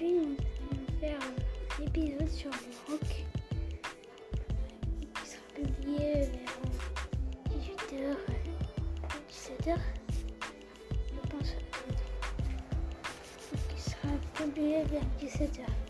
Aujourd'hui, nous allons faire un épisode sur le rock qui sera publié vers 18h, 17h, je pense. Qui sera publié vers 17h.